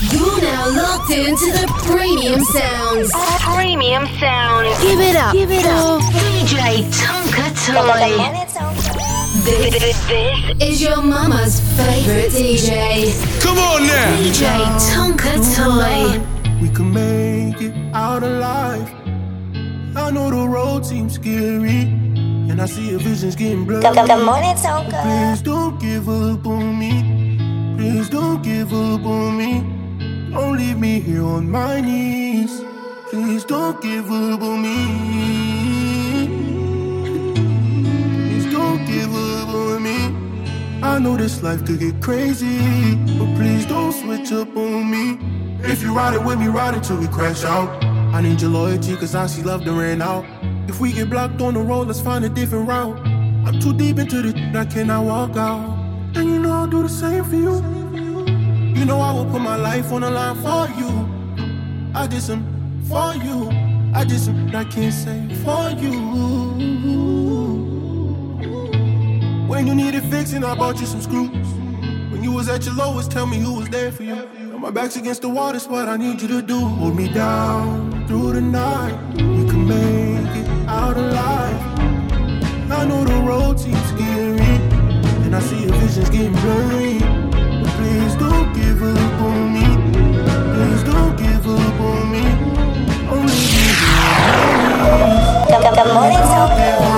You're now locked into the premium sounds. Premium sounds. Give it up. Give it up. DJ Tonka Toy. This, this, this is your mama's favorite DJ. Come on now. DJ Tonka Toy. We can make it out alive. I know the road seems scary, and I see your visions getting blurry. The, the, the morning Tonka. Please don't give up on me. Please don't give up on me. Don't leave me here on my knees. Please don't give up on me. Please don't give up on me. I know this life could get crazy, but please don't switch up on me. If you ride it with me, ride it till we crash out. I need your loyalty, cause I see love that ran out. If we get blocked on the road, let's find a different route. I'm too deep into the I cannot walk out. And you know I'll do the same for you. You know I will put my life on the line for you. I did some for you. I did some I can't say for you. When you needed fixing, I bought you some screws. When you was at your lowest, tell me who was there for you. Now my back's against the wall, that's what I need you to do. Hold me down through the night. We can make it out alive. I know the road seems scary, and I see your visions getting blurry. Give up on me. Please don't give up me. The.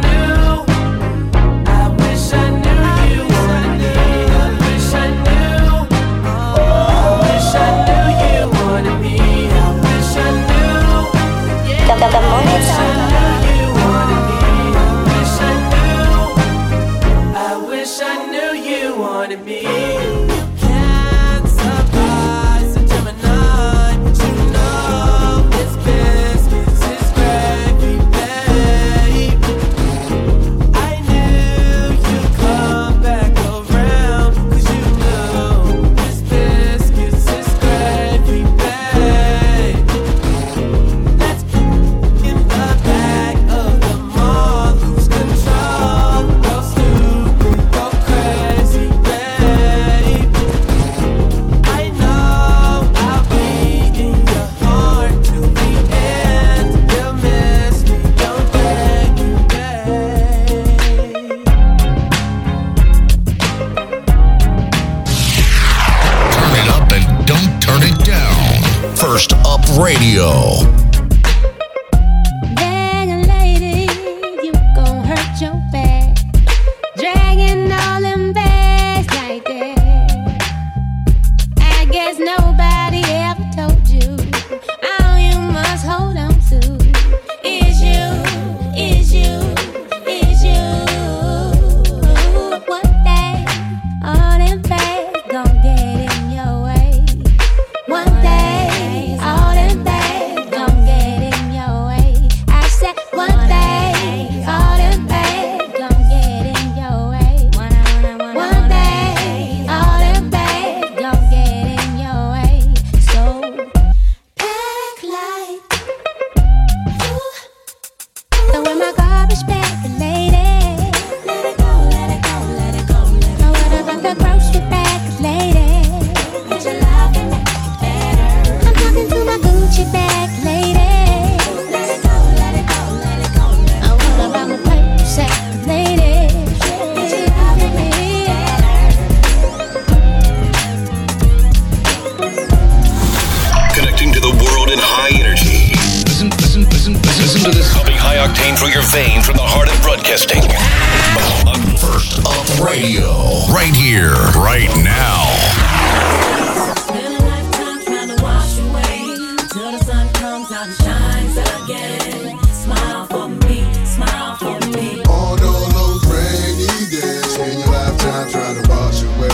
sun shines again. Smile for me, smile for me. On all those rainy days, your lifetime trying to wash away.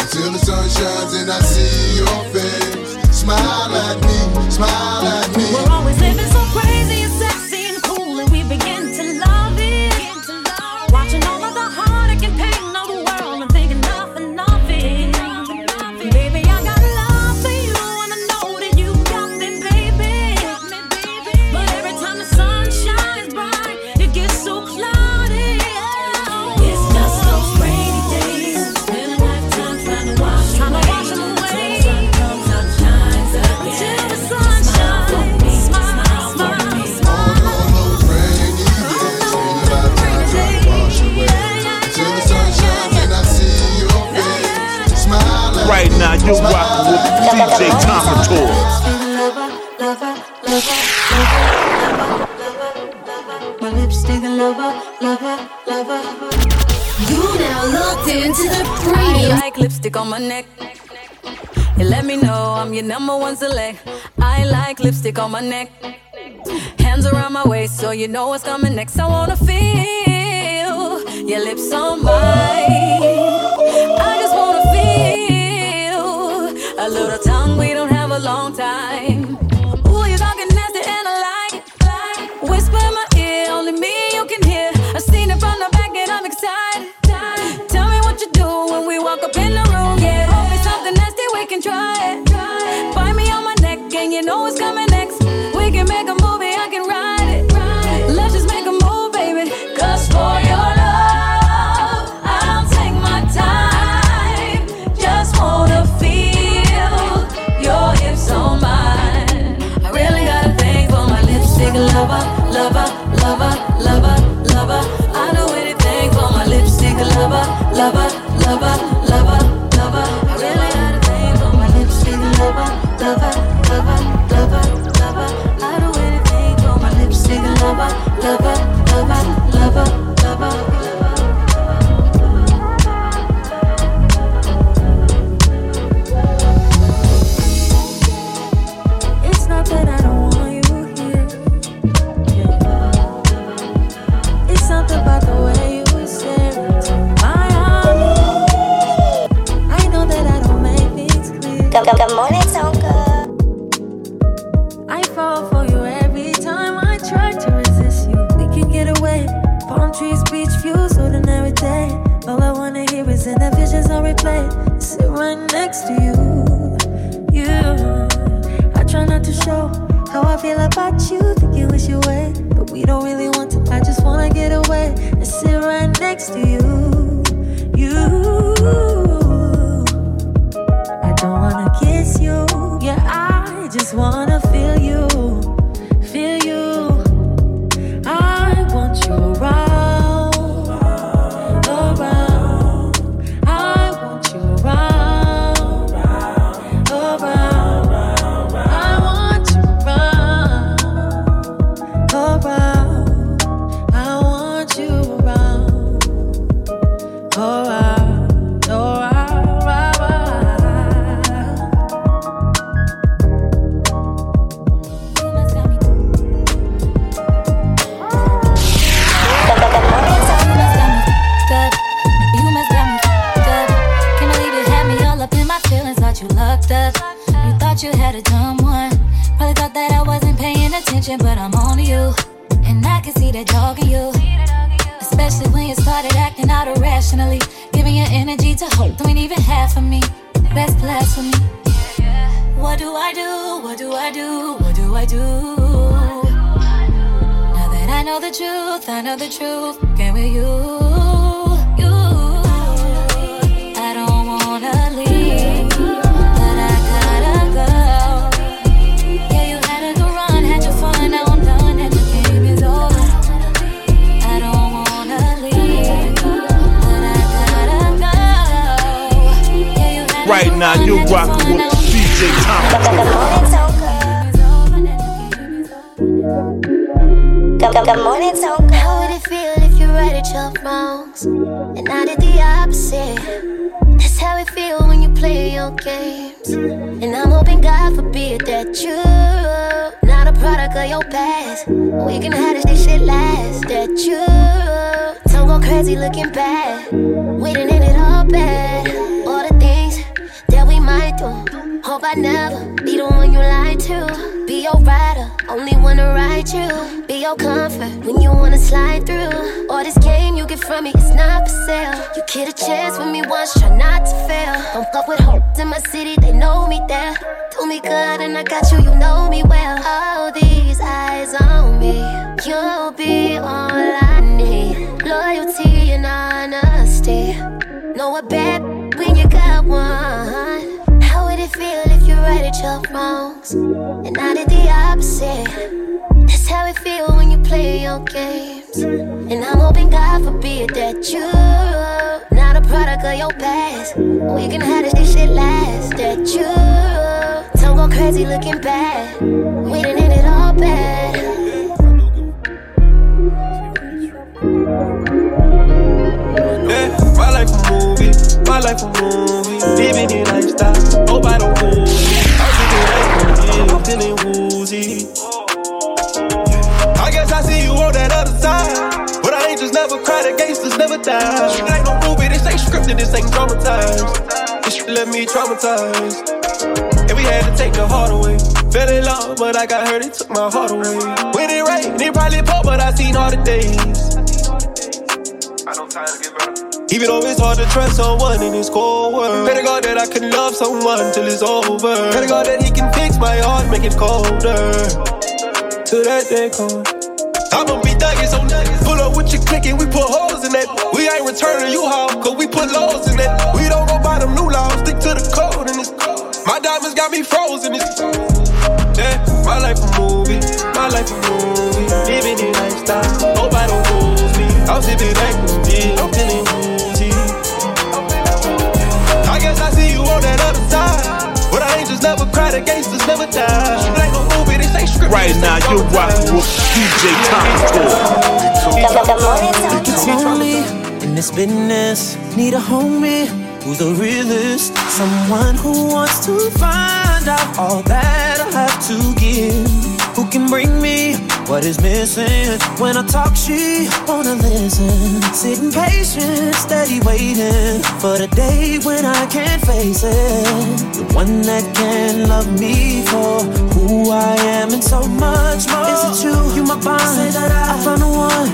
Until the sun shines and I see your face. Smile at me, smile select. I like lipstick on my neck. Hands around my waist so you know what's coming next. I wanna feel your lips on mine. I just wanna feel a little tongue. We don't have a long time. Know what's coming next. We can make a movie, I can write it. Let's just make a move, baby. Cause for your love, I'll take my time. Just wanna feel your hips on mine. I really got a thing for my lipstick lover, lover, lover, lover, lover. I do anything for my lipstick lover, lover, but I'm on to you. And I can see that dog in you. Especially when you started acting out irrationally. Giving your energy to hope ain't even half of me. That's blasphemy. What do I do? What do I do? What do I do? Now that I know the truth, I know the truth. With you, you. Right now, you're rocking with Now DJ Good, good morning, Tonka. How would it feel if you righted your wrongs and I did the opposite? That's how it feel when you play your games. And I'm hoping God forbid that you're not a product of your past. We can have this shit last. That you don't go crazy looking bad. We done ended all bad. Hope I never be the one you lie to. Be your rider, only wanna ride you. Be your comfort when you wanna slide through. All this game you get from me, it's not for sale. You get a chance with me once, try not to fail. Don't fuck with hoes in my city, they know me there. Do me good and I got you, you know me well. All these eyes on me, you'll be all I need. Loyalty and honesty. Know a bad when you got one. Would it your wrongs and I did the opposite? That's how it feel when you play your games. And I'm hoping God forbid that you not a product of your past. We can have this shit last. That you don't go crazy looking bad. We done it all bad. Yeah, my life a movie, my life a movie. Living in lifestyle, hope I don't move. Feeling woozy. I guess I see you on that other side. But I ain't just never cried, the gangsters never die. Shit ain't no movie, this ain't scripted, this ain't dramatized. This shit left me traumatized. And we had to take the heart away. Fell in love, but I got hurt, it took my heart away. When it rained, it probably poured, but I seen all the days. Even though it's hard to trust someone in this cold world. Pray to God that I can love someone till it's over. Pray to God that He can fix my heart, make it colder. Till that day comes. I'ma be thugging so. Pull up with your click and we put holes in that. We ain't returning you how, cause we put lows in that. We don't go by them new laws, stick to the code and it's My diamonds got me frozen. It's yeah, my life a movie, my life a movie. Living in lifestyle, don't lose me. I'm sipping like the gangsters never die. Shit ain't no movie, this ain't scripted. Right now, you're rocking with DJ Thomas It's lonely in this business. Need a homie who's the realest. Someone who wants to find out all that I have what is missing? When I talk, she wanna listen. Sitting patient, steady waiting for the day when I can't face it. The one that can love me for who I am and so much more. Is it you? You my bond. Say that I, I found the one.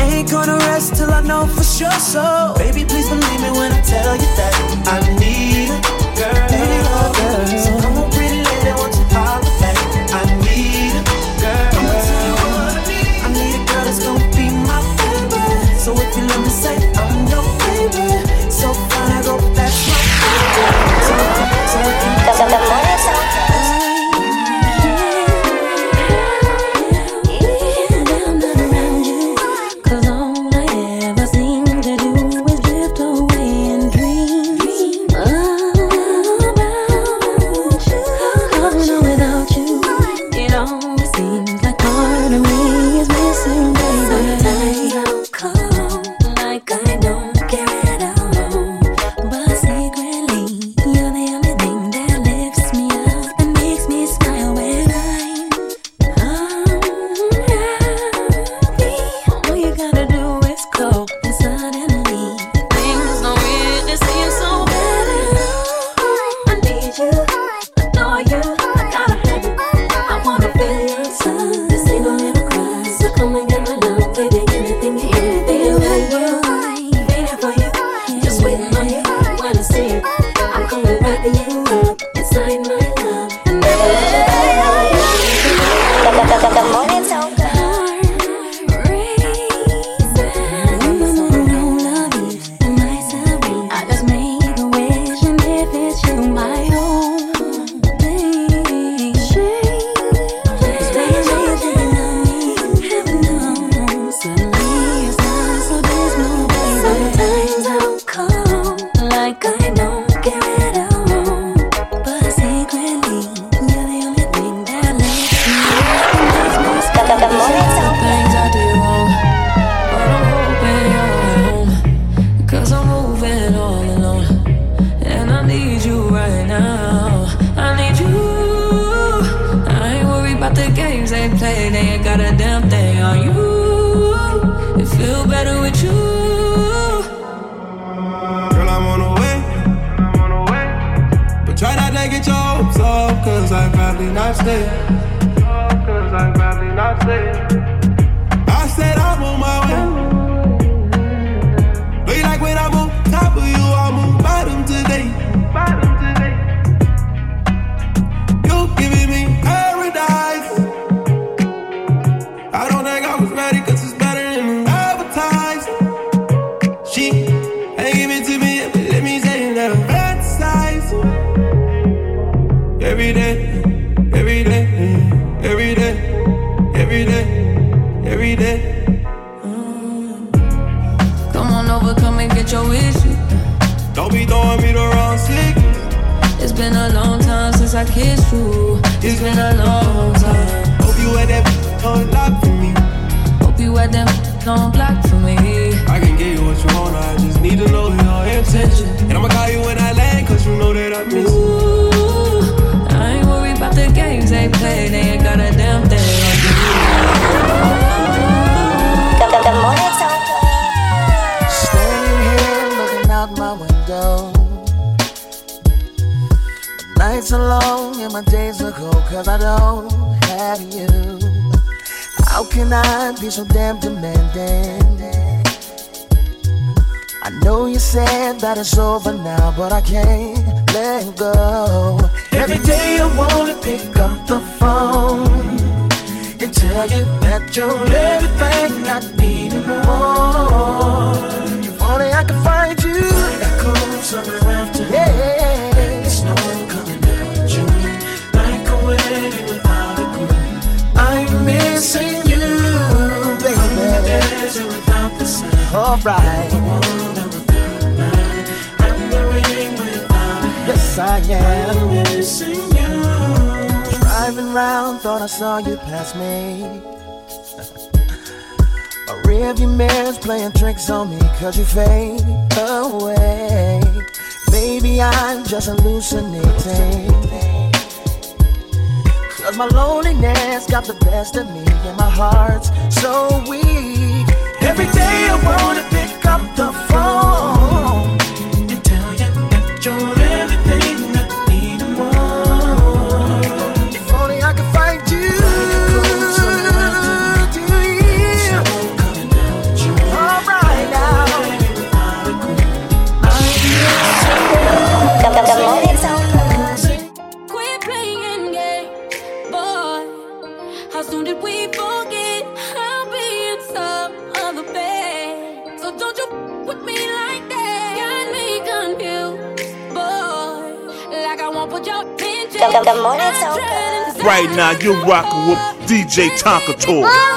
I ain't gonna rest till I know for sure. So, baby, please believe me when I tell you that I need a girl. Need a girl. They play, they ain't got a damn thing on you. It feel better with you. Girl, I'm on the way. But try not to get your hopes up, cause I probably not stay. Cause I probably not stay. I said I'm on my way. Look like when I'm on top of you, I'm on bottom today. I kissed you. It's been a long time. Hope you had that on lock for me. Hope you had them on block for me. I can get you what you want, I just need to know your intention. And I'ma call you when I land, cause you know that I miss you. I ain't worried about the games they play. They ain't got a damn thing. Are long and my days are cold cause I don't have you. How can I be so damn demanding? I know you said that it's over now, but I can't let go. Every day I wanna pick up the phone and tell you that you're everything I need and more. If only I could find you. Cold summer afternoon. Yeah. I'm missing you, baby. Alright. Yes, I am. I'm missing you. Driving round, thought I saw you pass me. A rearview mirror's playing tricks on me cause you fade away. Maybe I'm just hallucinating. Cause my loneliness got the best of me and my heart's so weak. Every day I wanna pick up the phone Right now, you're rocking with DJ Tonka Toy.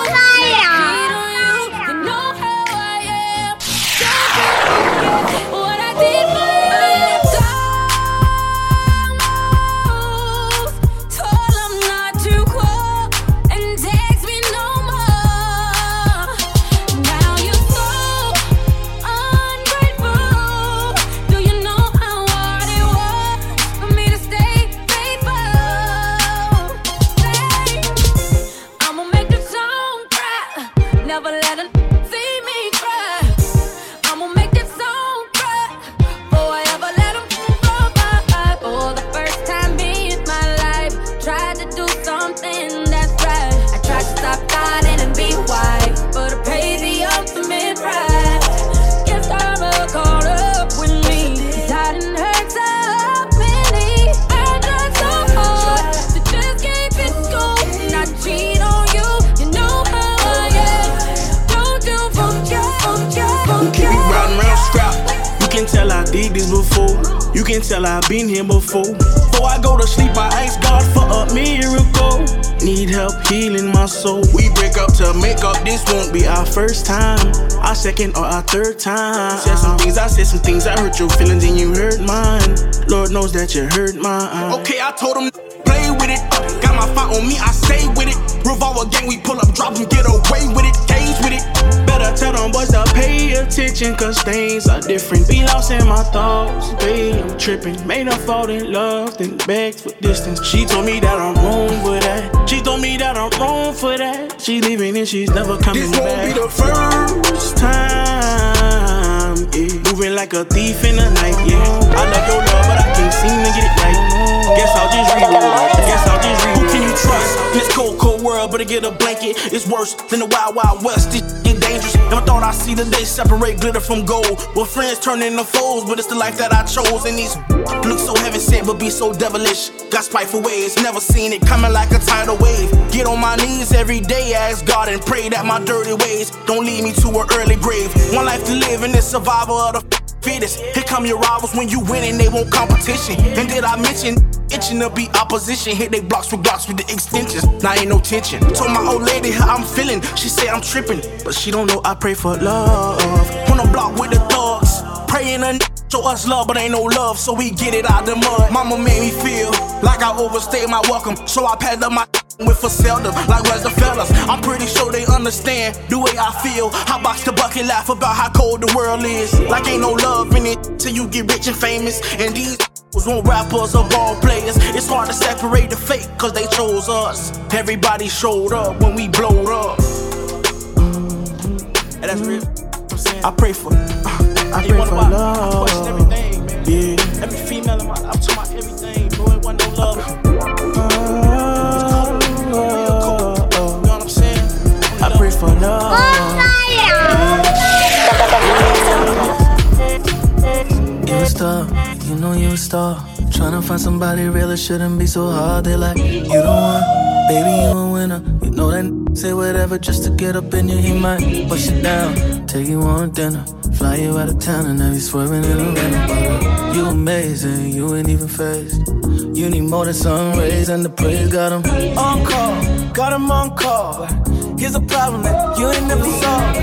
You can tell I've been here before. Before I go to sleep, I ask God for a miracle. Need help healing my soul. We break up to make up. This won't be our first time, our second or our third time. Said some things, I said some things. I hurt your feelings and you hurt mine. Lord knows that you hurt mine. Okay, I told him play with it. Got my fight on me, I stay with it. Revolver gang, we pull up, drop 'em, get away with it. Cage with it. Better tell them boys to pay attention, cause things are different. Be lost in my thoughts, babe, I'm tripping. Made her fall in love, then begged for distance. She told me that I'm wrong for that. She told me that I'm wrong for that. She leaving and she's never coming This back. won't be the first time. Yeah. Moving like a thief in the night. Yeah. I love your love, but I can't seem to get it right. Guess I'll just reroll. Guess I'll just reroll. Trust this cold, cold world? Better get a blanket. It's worse than the wild, wild west. This dangerous. Never thought I'd see the day separate glitter from gold. Well, friends turn into foes, but it's the life that I chose. And these look so heaven sent, but be so devilish. Got spiteful ways, never seen it coming like a tidal wave. Get on my knees every day, ask God and pray that my dirty ways don't lead me to an early grave. One life to live in this survival of the fittest. Here come your rivals when you win and they want competition. And did I mention itching to be opposition? Hit they blocks with blocks with the extensions. Now ain't no tension. Told my old lady how I'm feeling. She said I'm tripping, but she don't know I pray for love. On the block with the thugs, praying a Show us love, but ain't no love, so we get it out the mud. Mama made me feel like I overstayed my welcome, so I padded up my with for seldom, like where's the fellas? I'm pretty sure they understand the way I feel. I box the bucket, laugh about how cold the world is. Like ain't no love in it till you get rich and famous. And these was want rappers or ball players. It's hard to separate the fake, cause they chose us. Everybody showed up when we blowed up. And that's real. I'm saying, I pray for. Uh, I pray for love. I question everything, man. Yeah. Every female in my life, I'm talking about everything, bro. It wasn't no love. Uh, uh, I pray for love. You a star, you know you a star. Tryna find somebody real, it shouldn't be so hard. They like, you the one, baby, you a winner. You know that n- say whatever just to get up in you. He might push you down, take you on a dinner, fly you out of town, and have you swerving in a rental. You amazing, you ain't even phased. You need more than sun rays and the praise got 'em on call, got 'em on call. Here's a problem that you ain't never solved.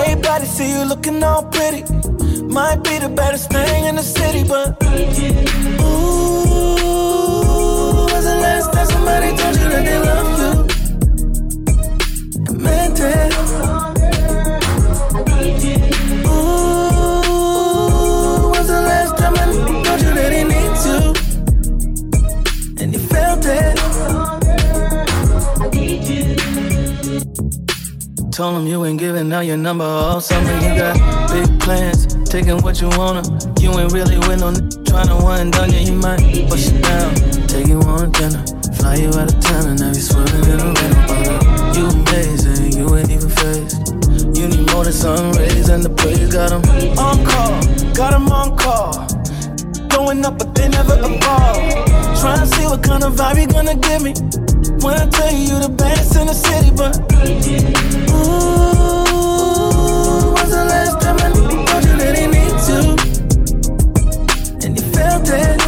Everybody see you looking all pretty. Might be the baddest thing in the city, but ooh, when's the last time somebody told you that they love you? And meant it. Told him you ain't giving out your number or something. You got big plans, taking what you wanna. You ain't really with no n- tryna one done, yeah, you might push it down. Take you on a dinner, fly you out of town, and now you swerving in a rental. You amazing, you ain't even phased. You need more than sun rays, and the praise got 'em on call, got 'em on call. Going up, but they never appall. Tryna see what kind of vibe you gonna give me. When I tell you you the best in the city, but Ooh, when's the last time I told you that he needs you? And you felt it.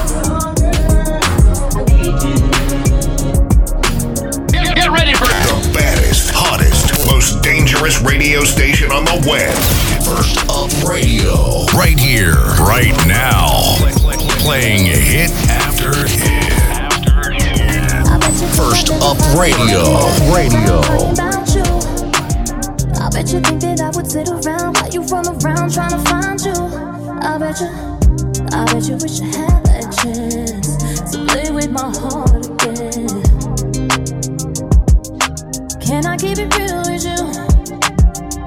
Get ready for the baddest, hottest, most dangerous radio station on the web. First Up Radio. Right here, right now. Playing hit after hit. First Up Radio. Radio. I bet you think that I would sit around while you roll around trying to find you. I bet you, I bet you wish I had that chance to play with my heart again. Can I keep it real with you?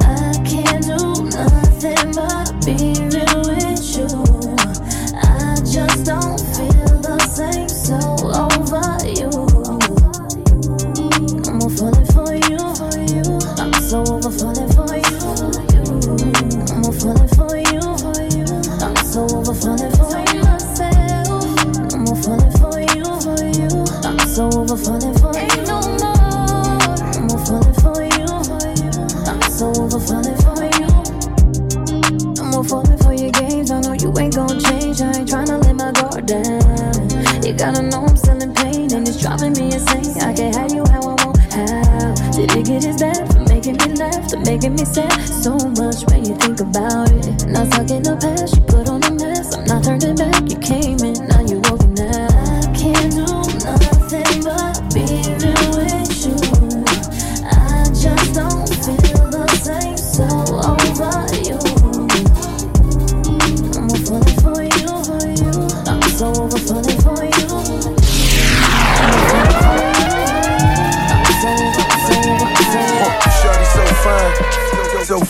I can't do nothing but be real with you. I just don't making me sad? So much when you think about it.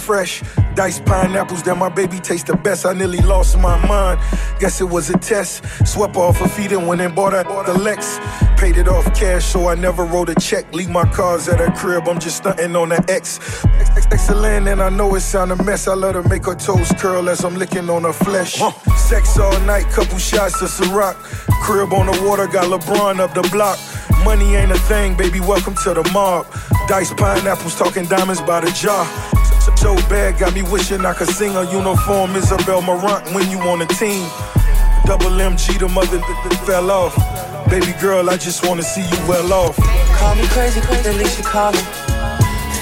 Fresh. Diced pineapples that my baby tastes the best. I nearly lost my mind. Guess it was a test. Swept off her feet and went and bought her the Lex. Paid it off cash, so I never wrote a check. Leave my cars at her crib, I'm just stunting on the X. X- Excellent, and I know it sound a mess. I let her make her toes curl as I'm licking on her flesh. Sex all night, couple shots of Ciroc. Crib on the water, got LeBron up the block. Money ain't a thing, baby, welcome to the mob. Diced pineapples, talking diamonds by the jar. So bad, got me wishing I could sing a uniform Isabel Marant when you on a team. Double MG, the mother fell off. Baby girl, I just wanna see you well off. Call me crazy, but at least you call me.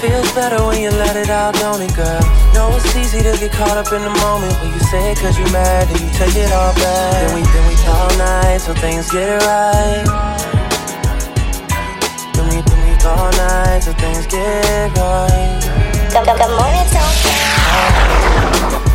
Feels better when you let it out, don't it, girl? Know it's easy to get caught up in the moment when you say it cause you mad and you take it all back. Then we, then we all night till things get right. Then we, then we all night till things get right. Good, good, good morning, Tonka.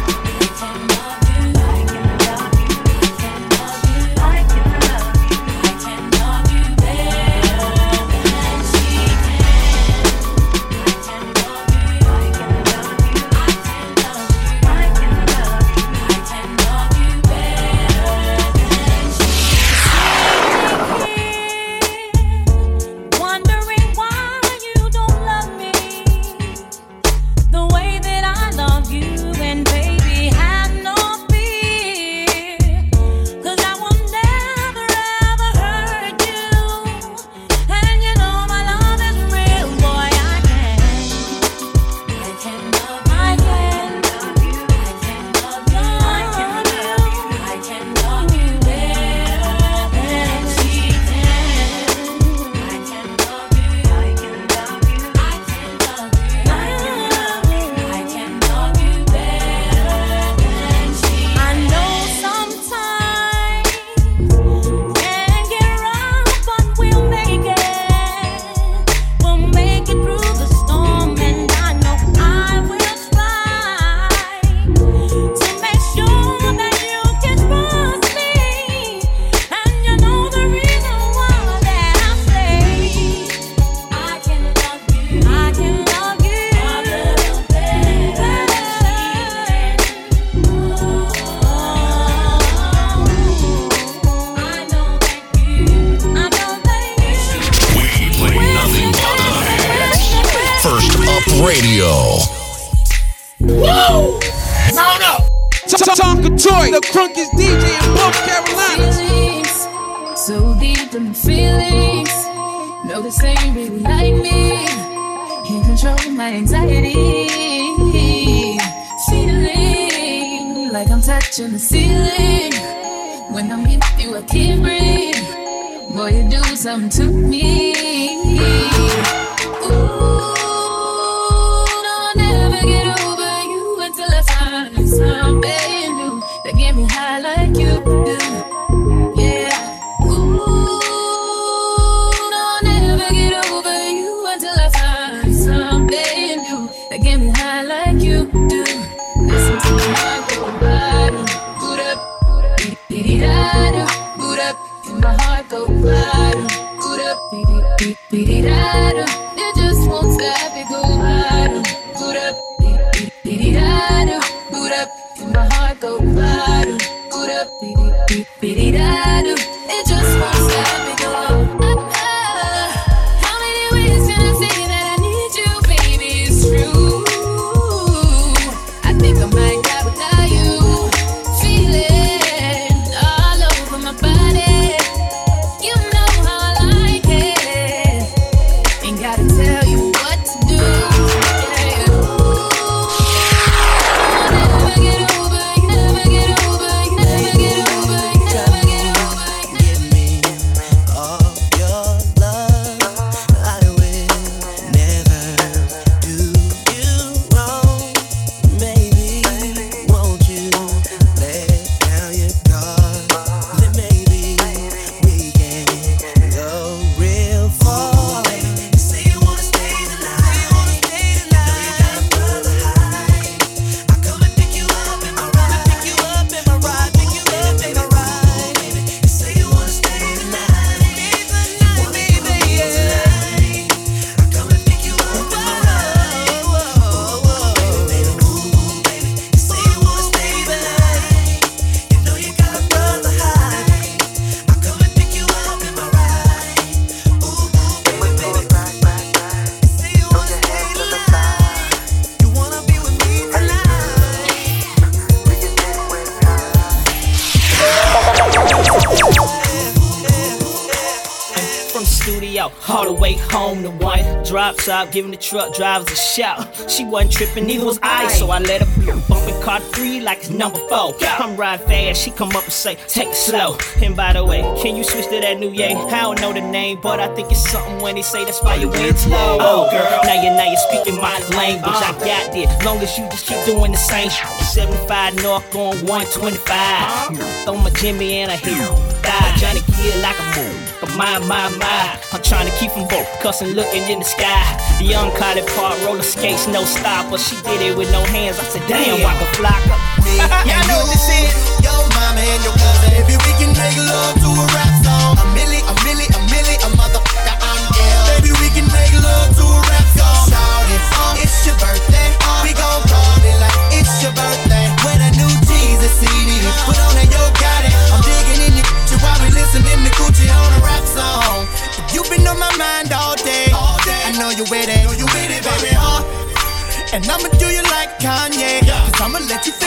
The crunkiest DJ in both Carolina. Feelings, so deep in my feelings. No, this ain't really like me. Can't control my anxiety. Feeling like I'm touching the ceiling. When I'm with you, I can't breathe. Boy, you do something to me. Ooh, I'll never get over you until I find new that get me high like you do. Yeah. Ooh, no, I'll never get over you until I find something new that get me high like you do. Listen to my heart go bottom, boot up, beat-it-da-do, boot up, and my heart go bottom, boot up, beat-it-da-do. It just Giving the truck drivers a shout. She wasn't tripping, neither was I, so I let her bumping car three like it's number four. I'm riding fast, she come up and say, take it slow. And by the way, can you switch to that new yay? I don't know the name, but I think it's something when they say that's why you went low. Oh girl, now you're, now you're speaking my language. I got this, long as you just keep doing the same shit. 75 North going 125. Throw my Jimmy in a hill. Die, Johnny Kid like a move. But my, my, my, I'm trying to keep them both cussing, looking in the sky. The young Collie Park roller skates, no stop, but she did it with no hands. I said, damn, I could fly up. Y'all know what this is. Yo, mama and your cousin. If we can make love to a rap And I'ma do you like Kanye. Cause I'ma let you. You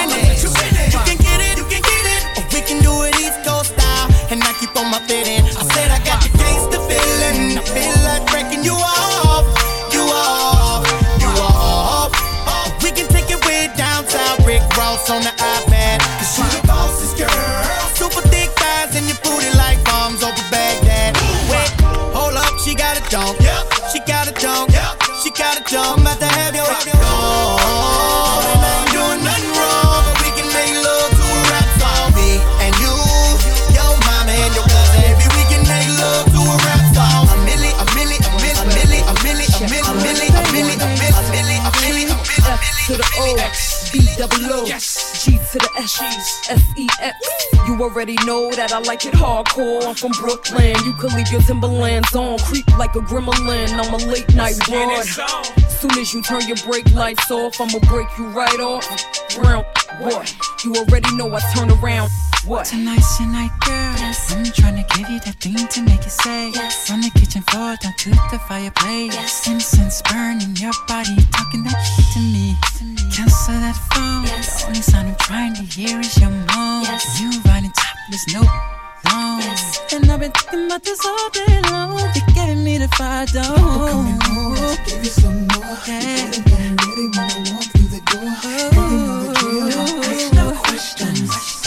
to the S, F E X. You already know that I like it hardcore. I'm from Brooklyn. You could leave your Timberlands on, creep like a gremlin. I'm a late night broad. Soon as you turn your brake lights off, I'ma break you right off. Round what? You already know I turn around. What? Tonight's your night, girl. Yes. I'm trying to give you that thing to make you say. Yes. From the kitchen floor down to the fireplace. Yes. Incense burning your body, talking that shit to me. Cancel that phone. Yes. The only sound I'm trying to hear is your moan. Yes. You riding topless, no long. Yes. And I've been thinking about this all day long. You're giving me the fire, don't. Coming home, oh. give you some more. Yeah. Getting ready when I walk through the door. Oh. You know the drill. Ask no questions.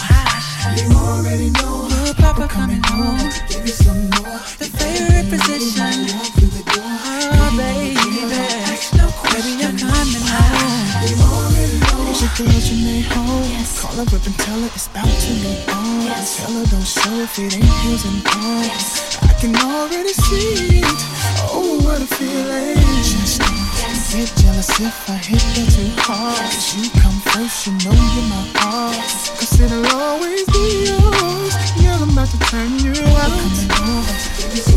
You already know. Your papa coming home. Give you some more. The favorite position. Through the door. Oh, baby. Baby, you're coming home. You already know. It's your girl, you made home. Yes. Call her up and tell her it's about to be on. Yes. Tell her don't show if it ain't heels and arms. Yes. I can already see it. Oh, what a feeling. Just get jealous if I hit that too hard. Cause you come first, you know you're my heart. Cause it'll always be yours. Yeah, I'm about to turn you out. Coming over, give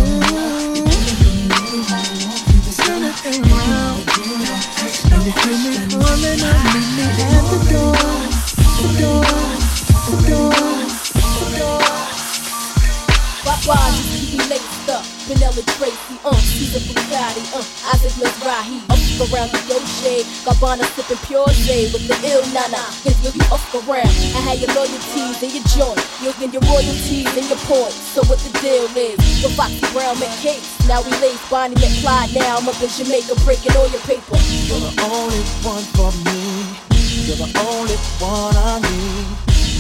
Gabbana sipping pure J with the ill nana, cause you'll be up around. I had your loyalties and your joint, you'll get your royalties and your points. So what the deal is? With Foxy Brown McCase, now we lace Bonnie McFly, now I'm up in Jamaica breaking all your paper. You're the only one for me. You're the only one I need.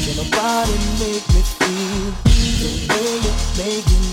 Can nobody make me feel the way you're making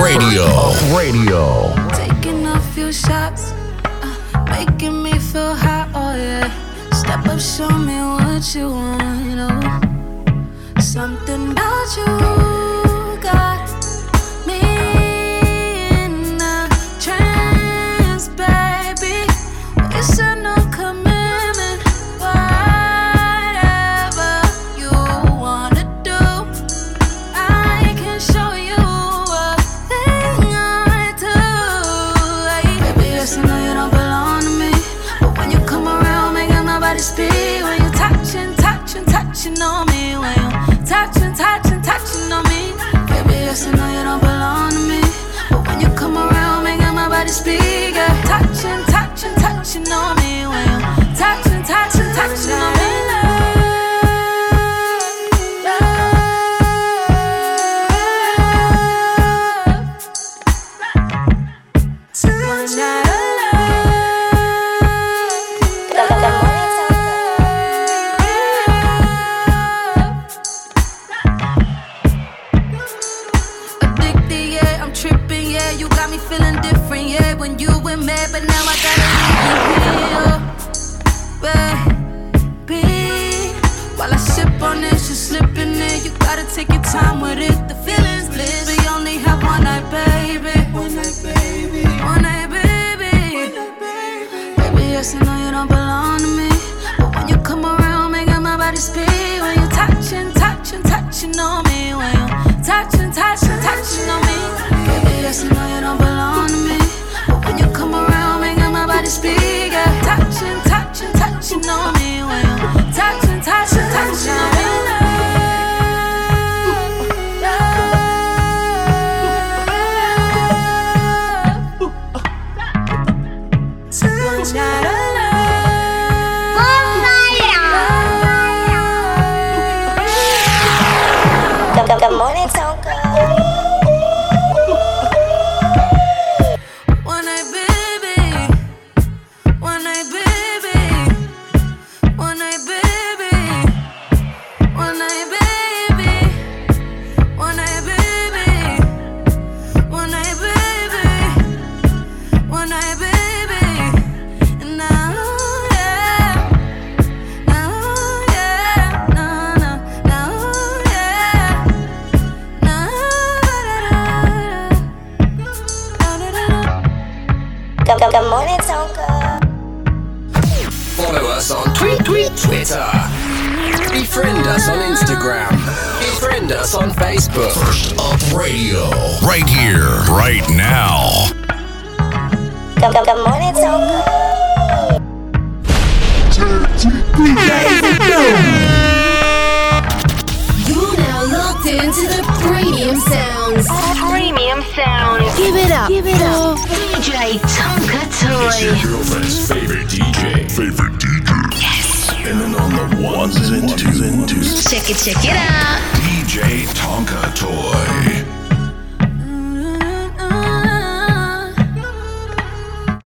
Radio. Radio. Taking a few shots, uh, making me feel hot, oh yeah. Step up, show me what you want, oh. Something about you.